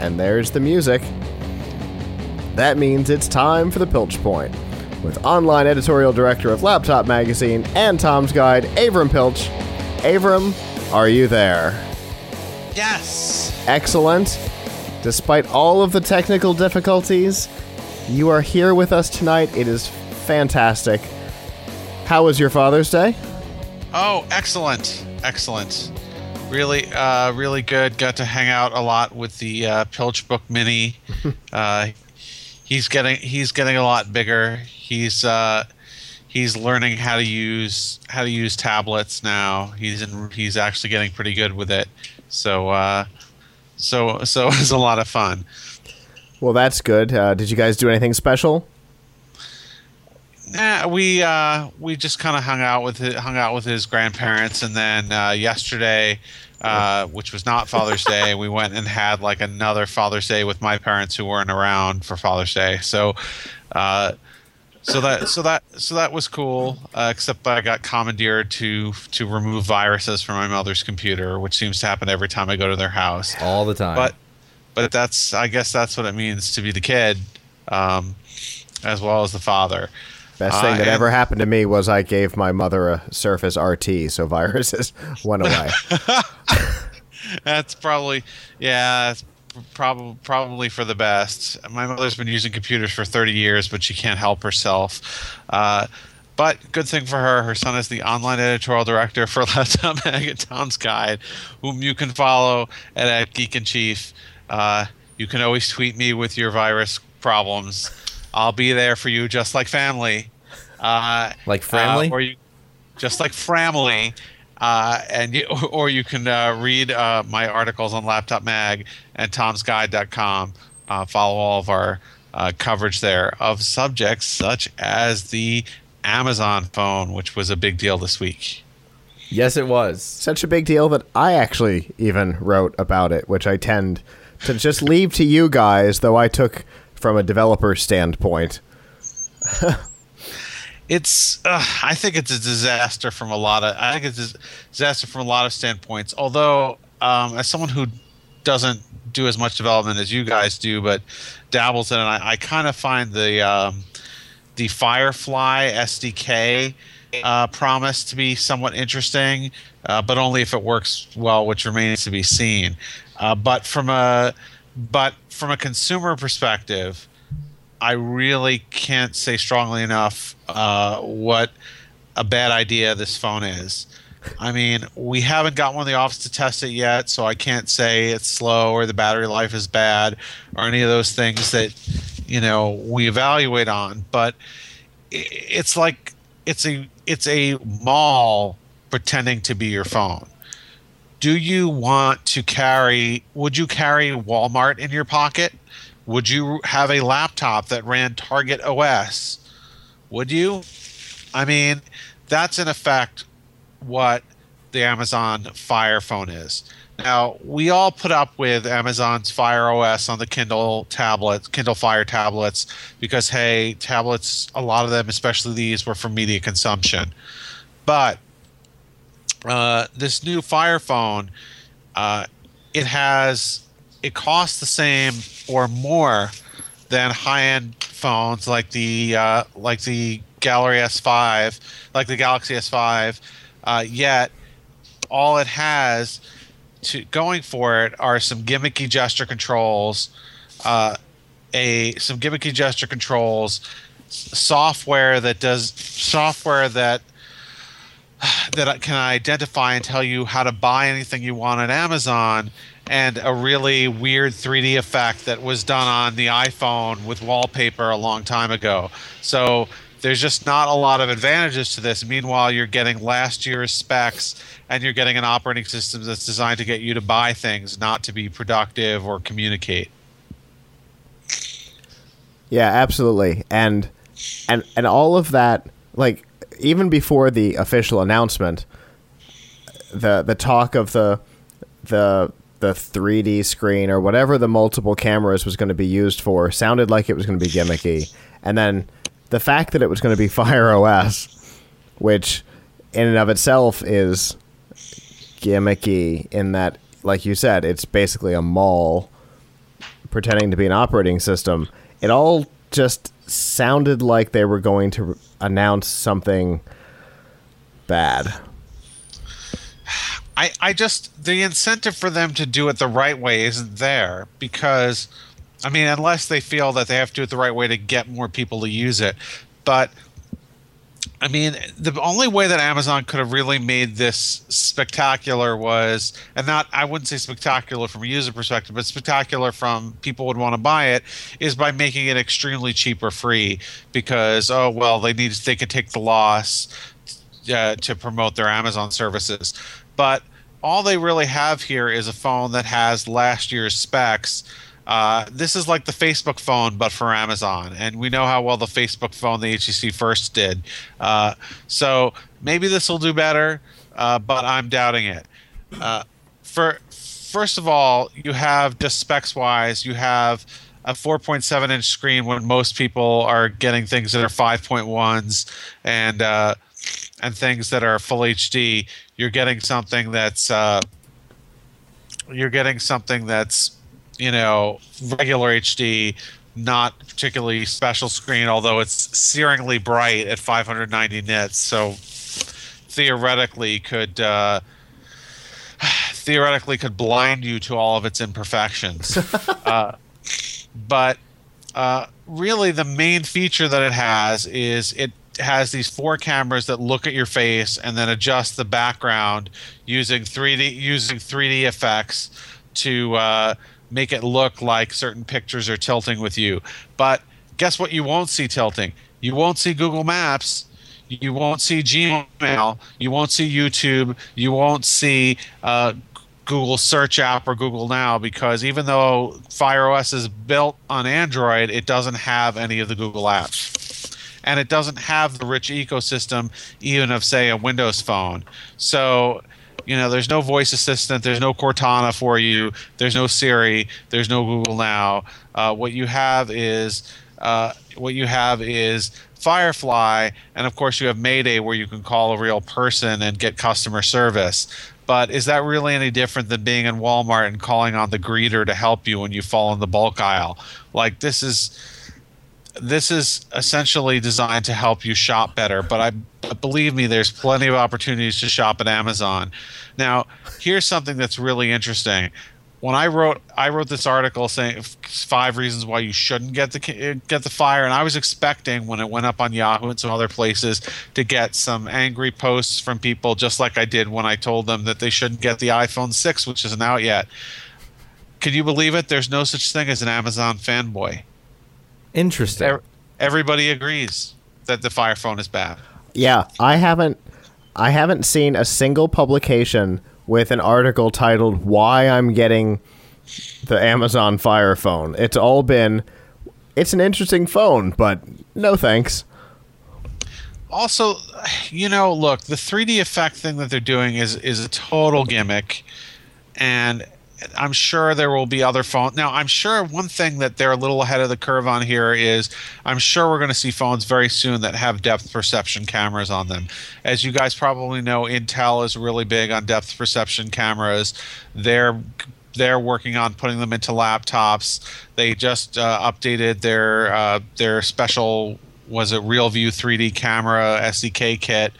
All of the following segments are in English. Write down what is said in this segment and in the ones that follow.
and there's the music. That means it's time for the Piltch Point, with online editorial director of Laptop Magazine and Tom's Guide, Avram Piltch. Avram, are you there? Yes. Excellent. Despite all of the technical difficulties, you are here with us tonight. It is fantastic. How was your Father's Day? Oh, excellent. Excellent. Really, uh, really good. Got to hang out a lot with the uh, Piltch Book Mini. uh, he's getting he's getting a lot bigger. He's uh, he's learning how to use how to use tablets now. He's in, he's actually getting pretty good with it. So uh, so so it was a lot of fun. Well, that's good. Uh, did you guys do anything special? Nah, we uh, we just kind of hung out with his, hung out with his grandparents, and then uh, yesterday, uh, which was not Father's Day, we went and had like another Father's Day with my parents who weren't around for Father's Day. So, uh, so that so that so that was cool. Uh, except I got commandeered to to remove viruses from my mother's computer, which seems to happen every time I go to their house. all the time. But but that's I guess that's what it means to be the kid, um, as well as the father. Best thing Uh, that ever happened to me was I gave my mother a Surface RT, so viruses went away. That's probably yeah. Probably probably for the best. My mother's been using computers for 30 years, but she can't help herself. Uh, but good thing for her, her son is the online editorial director for Laptop at Guide, whom you can follow at, at Geek in Chief. Uh, you can always tweet me with your virus problems. I'll be there for you, just like family. Uh, Like family? uh, or you just like family. Uh, and you, or you can uh, read uh, my articles on Laptop Mag and Tom'sGuide.com. Uh, follow all of our uh, coverage there of subjects such as the Amazon phone, which was a big deal this week. yes, it was. Such a big deal that I actually even wrote about it, which I tend to just leave to you guys, though I took from a developer standpoint. it's uh, I think it's a disaster from a lot of I think it's a disaster from a lot of standpoints. Although, um, as someone who doesn't do as much development as you guys do, but dabbles in it, I, I kind of find the um, the Firefly SDK uh, promise to be somewhat interesting, uh, but only if it works well, which remains to be seen. Uh, but from a but from a consumer perspective, I really can't say strongly enough uh, what a bad idea this phone is. I mean, we haven't got one in the office to test it yet, so I can't say it's slow or the battery life is bad or any of those things that you know we evaluate on. But it's like it's a it's a mall pretending to be your phone. Do you want to carry? Would you carry Walmart in your pocket? Would you have a laptop that ran Target OS? Would you? I mean, that's in effect what the Amazon Fire phone is. Now, we all put up with Amazon's Fire OS on the Kindle tablets, Kindle Fire tablets, because hey, tablets, a lot of them, especially these, were for media consumption. But uh, this new Fire phone, uh, it has it costs the same or more than high-end phones like the uh, like the Gallery S5, like the Galaxy S5. Uh, yet, all it has to going for it are some gimmicky gesture controls, uh, a some gimmicky gesture controls, software that does software that that can identify and tell you how to buy anything you want on Amazon, and a really weird 3D effect that was done on the iPhone with wallpaper a long time ago. So there's just not a lot of advantages to this. Meanwhile, you're getting last year's specs and you're getting an operating system that's designed to get you to buy things, not to be productive or communicate. Yeah, absolutely. And and and all of that like even before the official announcement the the talk of the the the 3D screen or whatever the multiple cameras was going to be used for sounded like it was going to be gimmicky. And then the fact that it was going to be Fire OS, which in and of itself is gimmicky in that like you said it's basically a mall pretending to be an operating system, it all just sounded like they were going to announce something bad. I, I just the incentive for them to do it the right way isn't there because I mean unless they feel that they have to do it the right way to get more people to use it. But I mean, the only way that Amazon could have really made this spectacular was, and not, I wouldn't say spectacular from a user perspective, but spectacular from people would want to buy it, is by making it extremely cheap or free because, oh, well, they need, they could take the loss uh, to promote their Amazon services. But all they really have here is a phone that has last year's specs uh, this is like the Facebook phone, but for Amazon, and we know how well the Facebook phone, the HTC First, did. Uh, so maybe this will do better, uh, but I'm doubting it. Uh, for first of all, you have just specs wise, you have a 4.7 inch screen when most people are getting things that are 5.1s and uh, and things that are full HD. You're getting something that's you're getting something that's you know, regular HD, not particularly special screen, although it's searingly bright at 590 nits. So theoretically, could uh, theoretically could blind you to all of its imperfections. uh, but uh, really, the main feature that it has is it has these four cameras that look at your face and then adjust the background using 3D using 3D effects to uh, make it look like certain pictures are tilting with you. But guess what? You won't see tilting. You won't see Google Maps. You won't see Gmail. You won't see YouTube. You won't see uh, Google Search app or Google Now because even though Fire OS is built on Android, it doesn't have any of the Google apps. And it doesn't have the rich ecosystem even of, say, a Windows phone. So you know, there's no voice assistant, there's no Cortana for you, there's no Siri, there's no Google Now. Uh, what you have is uh, what you have is Firefly, and of course you have Mayday, where you can call a real person and get customer service. But is that really any different than being in Walmart and calling on the greeter to help you when you fall in the bulk aisle? Like this is this is essentially designed to help you shop better, but I believe me, there's plenty of opportunities to shop at Amazon. Now, here's something that's really interesting. When I wrote, I wrote this article saying five reasons why you shouldn't get the get the fire, and I was expecting when it went up on Yahoo and some other places to get some angry posts from people, just like I did when I told them that they shouldn't get the iPhone six, which isn't out yet. Can you believe it? There's no such thing as an Amazon fanboy. Interesting. Everybody agrees that the Fire Phone is bad. Yeah, I haven't I haven't seen a single publication with an article titled "Why I'm Getting the Amazon Fire Phone." It's all been it's an interesting phone, but no thanks. Also, you know, look, the 3D effect thing that they're doing is is a total gimmick and I'm sure there will be other phones. Now, I'm sure one thing that they're a little ahead of the curve on here is I'm sure we're going to see phones very soon that have depth perception cameras on them. As you guys probably know, Intel is really big on depth perception cameras. They're they're working on putting them into laptops. They just uh, updated their uh, their special was it RealView 3D camera SDK kit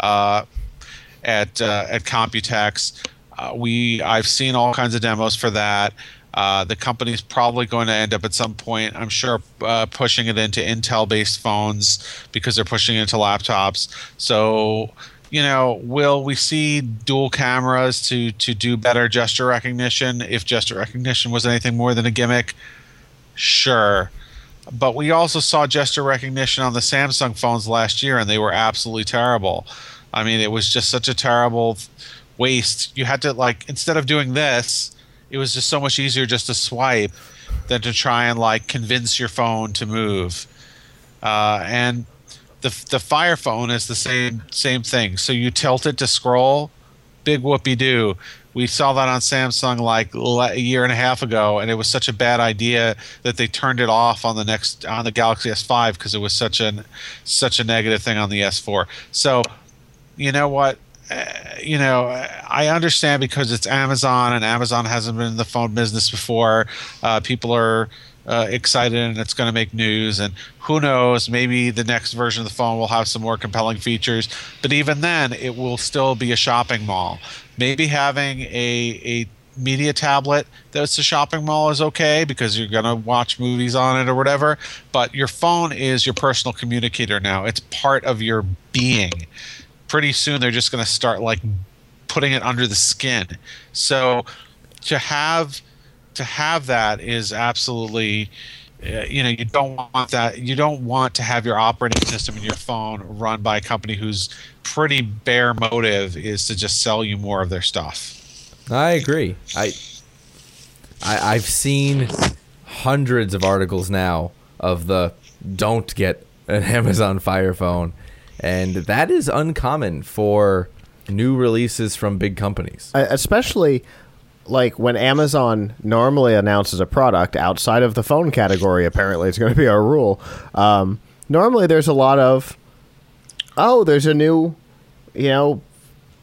uh, at uh, at Computex. Uh, we I've seen all kinds of demos for that. Uh, the company's probably going to end up at some point, I'm sure, uh, pushing it into Intel-based phones because they're pushing it into laptops. So, you know, will we see dual cameras to to do better gesture recognition? If gesture recognition was anything more than a gimmick, sure. But we also saw gesture recognition on the Samsung phones last year, and they were absolutely terrible. I mean, it was just such a terrible waste. You had to like instead of doing this, it was just so much easier just to swipe than to try and like convince your phone to move. Uh, and the the Fire phone is the same same thing. So you tilt it to scroll, big whoopie doo. We saw that on Samsung like a year and a half ago, and it was such a bad idea that they turned it off on the next on the Galaxy S5 because it was such an such a negative thing on the S4. So, you know what? You know, I understand because it's Amazon and Amazon hasn't been in the phone business before. Uh, people are uh, excited and it's going to make news. And who knows, maybe the next version of the phone will have some more compelling features. But even then, it will still be a shopping mall. Maybe having a, a media tablet that's a shopping mall is okay because you're going to watch movies on it or whatever. But your phone is your personal communicator now, it's part of your being. Pretty soon, they're just going to start like putting it under the skin. So to have to have that is absolutely uh, you know you don't want that you don't want to have your operating system in your phone run by a company whose pretty bare motive is to just sell you more of their stuff I agree. I, I I've seen hundreds of articles now of the don't get an Amazon Fire phone, and that is uncommon for new releases from big companies. Especially like when Amazon normally announces a product outside of the phone category. Apparently, it's going to be our rule. Um, normally, there's a lot of oh, there's a new, you know,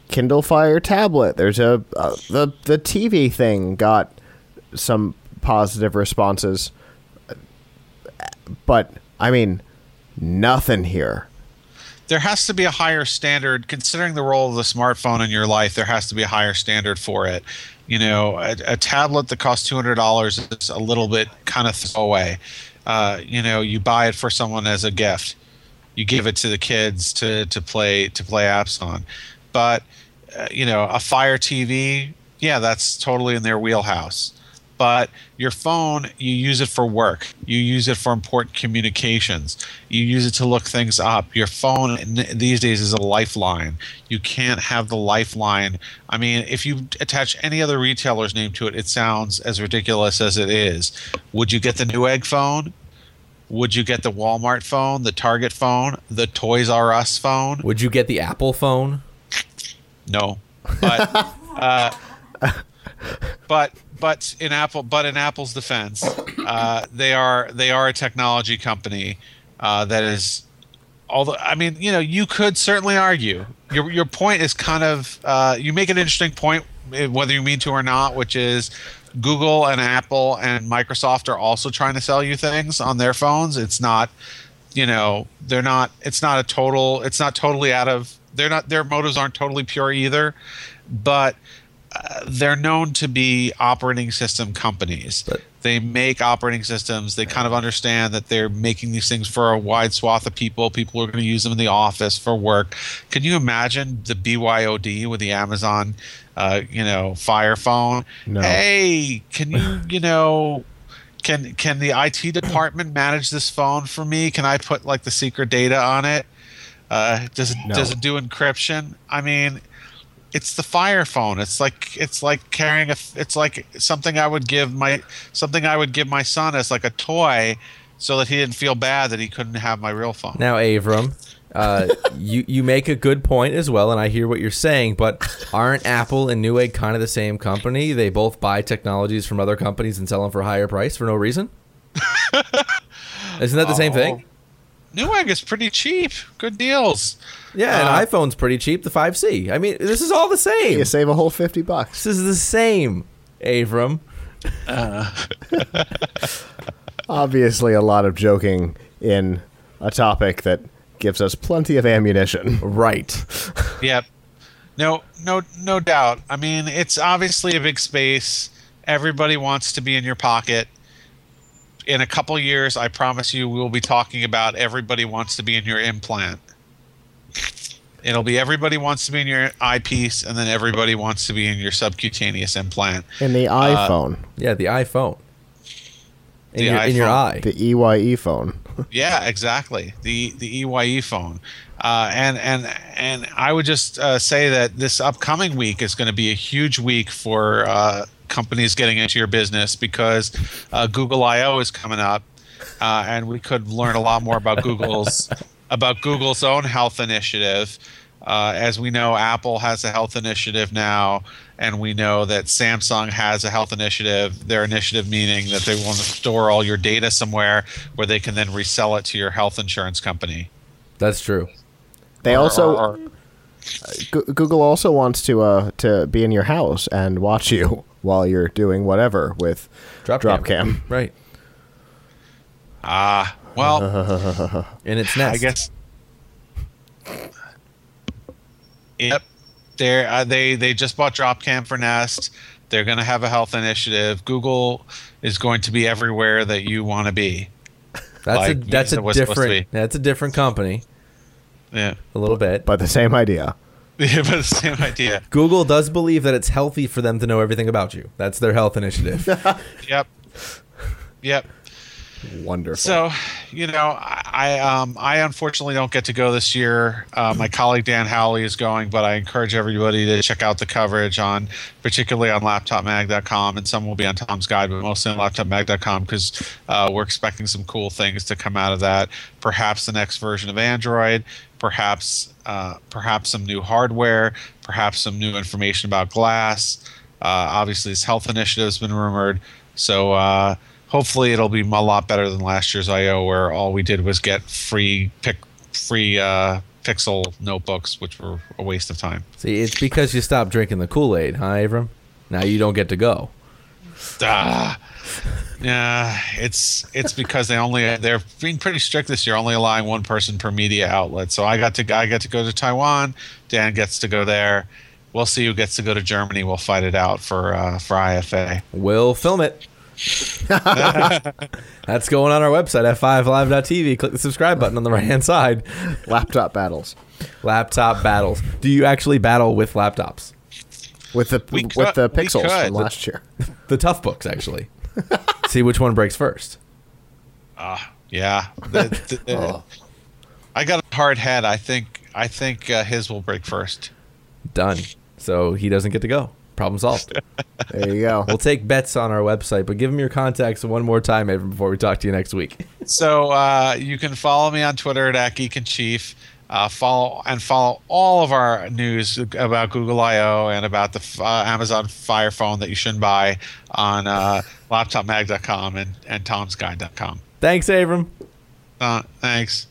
Kindle Fire tablet. There's a uh, the the TV thing got some positive responses, but I mean, nothing here. There has to be a higher standard considering the role of the smartphone in your life there has to be a higher standard for it. You know a, a tablet that costs $200 is a little bit kind of throwaway uh, you know you buy it for someone as a gift. You give it to the kids to, to play to play apps on. But uh, you know a fire tv yeah that's totally in their wheelhouse but your phone you use it for work. You use it for important communications. You use it to look things up. Your phone these days is a lifeline. You can't have the lifeline. I mean if you attach any other retailer's name to it it sounds as ridiculous as it is. Would you get the newegg phone? Would you get the walmart phone the target phone the toys r us phone? Would you get the Apple phone? no, but uh, but but in Apple, but in Apple's defense, uh, they are they are a technology company uh, that is. Although I mean, you know, you could certainly argue your your point is kind of uh, you make an interesting point, eh, whether you mean to or not, which is Google and Apple and Microsoft are also trying to sell you things on their phones. It's not, you know, they're not. It's not a total. It's not totally out of. They're not. Their motives aren't totally pure either, but uh, they're known to be operating system companies. But- they make operating systems. They kind of understand that they're making these things for a wide swath of people. People are going to use them in the office for work. Can you imagine the BYOD with the Amazon, uh, you know, Fire phone? No. Hey, can you, you know, can can the IT department manage this phone for me? Can I put like the secret data on it? Uh, does it No. does it do encryption? I mean, it's the Fire phone. It's like it's like carrying a. It's like something I would give my something I would give my son as like a toy, so that he didn't feel bad that he couldn't have my real phone. Now, Avram, uh, you you make a good point as well, and I hear what you're saying. But aren't Apple and Newegg kind of the same company? They both buy technologies from other companies and sell them for a higher price for no reason. Isn't that the same thing? Newegg is pretty cheap. Good deals. Yeah, Uh, an iPhone's pretty cheap. The 5C. I mean, this is all the same. You save a whole fifty bucks. This is the same, Avram. Obviously, a lot of joking in a topic that gives us plenty of ammunition. Right. Yep. No, no, no doubt. I mean, it's obviously a big space. Everybody wants to be in your pocket. In a couple years, I promise you, we'll be talking about everybody wants to be in your implant. It'll be everybody wants to be in your eyepiece, and then everybody wants to be in your subcutaneous implant. In the uh, iPhone, Yeah, the iPhone. In, The your, in your eye. the EYE phone. Yeah, exactly. The the EYE phone, uh, and and and I would just uh, say that this upcoming week is going to be a huge week for uh, companies getting into your business because uh, Google I/O is coming up, uh, and we could learn a lot more about Google's about Google's own health initiative. Uh, as we know, Apple has a health initiative now, and we know that Samsung has a health initiative. Their initiative meaning that they want to store all your data somewhere where they can then resell it to your health insurance company. That's true. They Or- also or- or- Google also wants to uh, to be in your house and watch you while you're doing whatever with Drop Dropcam. Right. Ah, well, In its nest. I guess. Yep, they're uh, they they just bought Dropcam for Nest. They're going to have a health initiative. Google is going to be everywhere that you want to be. That's like a that's a was supposed to different that's a different company. Yeah, A little bit. But the same idea. yeah but the same idea. Google does believe that it's healthy for them to know everything about you. That's their health initiative. Yep, yep. Wonderful. So, you know, I um, I unfortunately don't get to go this year. Uh, my colleague Dan Howley is going, but I encourage everybody to check out the coverage on, particularly on laptopmag.com, and some will be on Tom's Guide, but mostly on laptopmag.com because uh, we're expecting some cool things to come out of that. Perhaps the next version of Android, perhaps uh, perhaps some new hardware, perhaps some new information about Glass. Uh, obviously, this health initiative has been rumored, so. Hopefully it'll be a lot better than last year's IO, where all we did was get free pick free uh, Pixel notebooks, which were a waste of time. See, it's because you stopped drinking the Kool Aid, huh, Avram? Now you don't get to go. Ah, yeah, it's it's because they only they're being pretty strict this year, only allowing one person per media outlet. So I got to I got to go to Taiwan. Dan gets to go there. We'll see who gets to go to Germany. We'll fight it out for uh, for IFA. We'll film it. That's going on our website at 5live.tv. Click the subscribe button on the right hand side. Laptop battles Laptop battles. Do you actually battle with laptops? with the We with the pixels could. from last year. The tough books, actually. See which one breaks first. Ah, Yeah, The- the- the- Oh. I got a hard head. I think I think uh, his will break first. Done. So he doesn't get to go. Problem solved. There you go. We'll take bets on our website, but give them your contacts one more time, Avram, before we talk to you next week. So uh, you can follow me on Twitter at Geek in Chief. Uh, follow and follow all of our news about Google I/O and about the uh, Amazon Fire Phone that you shouldn't buy on uh, laptopmag.com and and tomsguide.com. Thanks, Avram. Uh, thanks.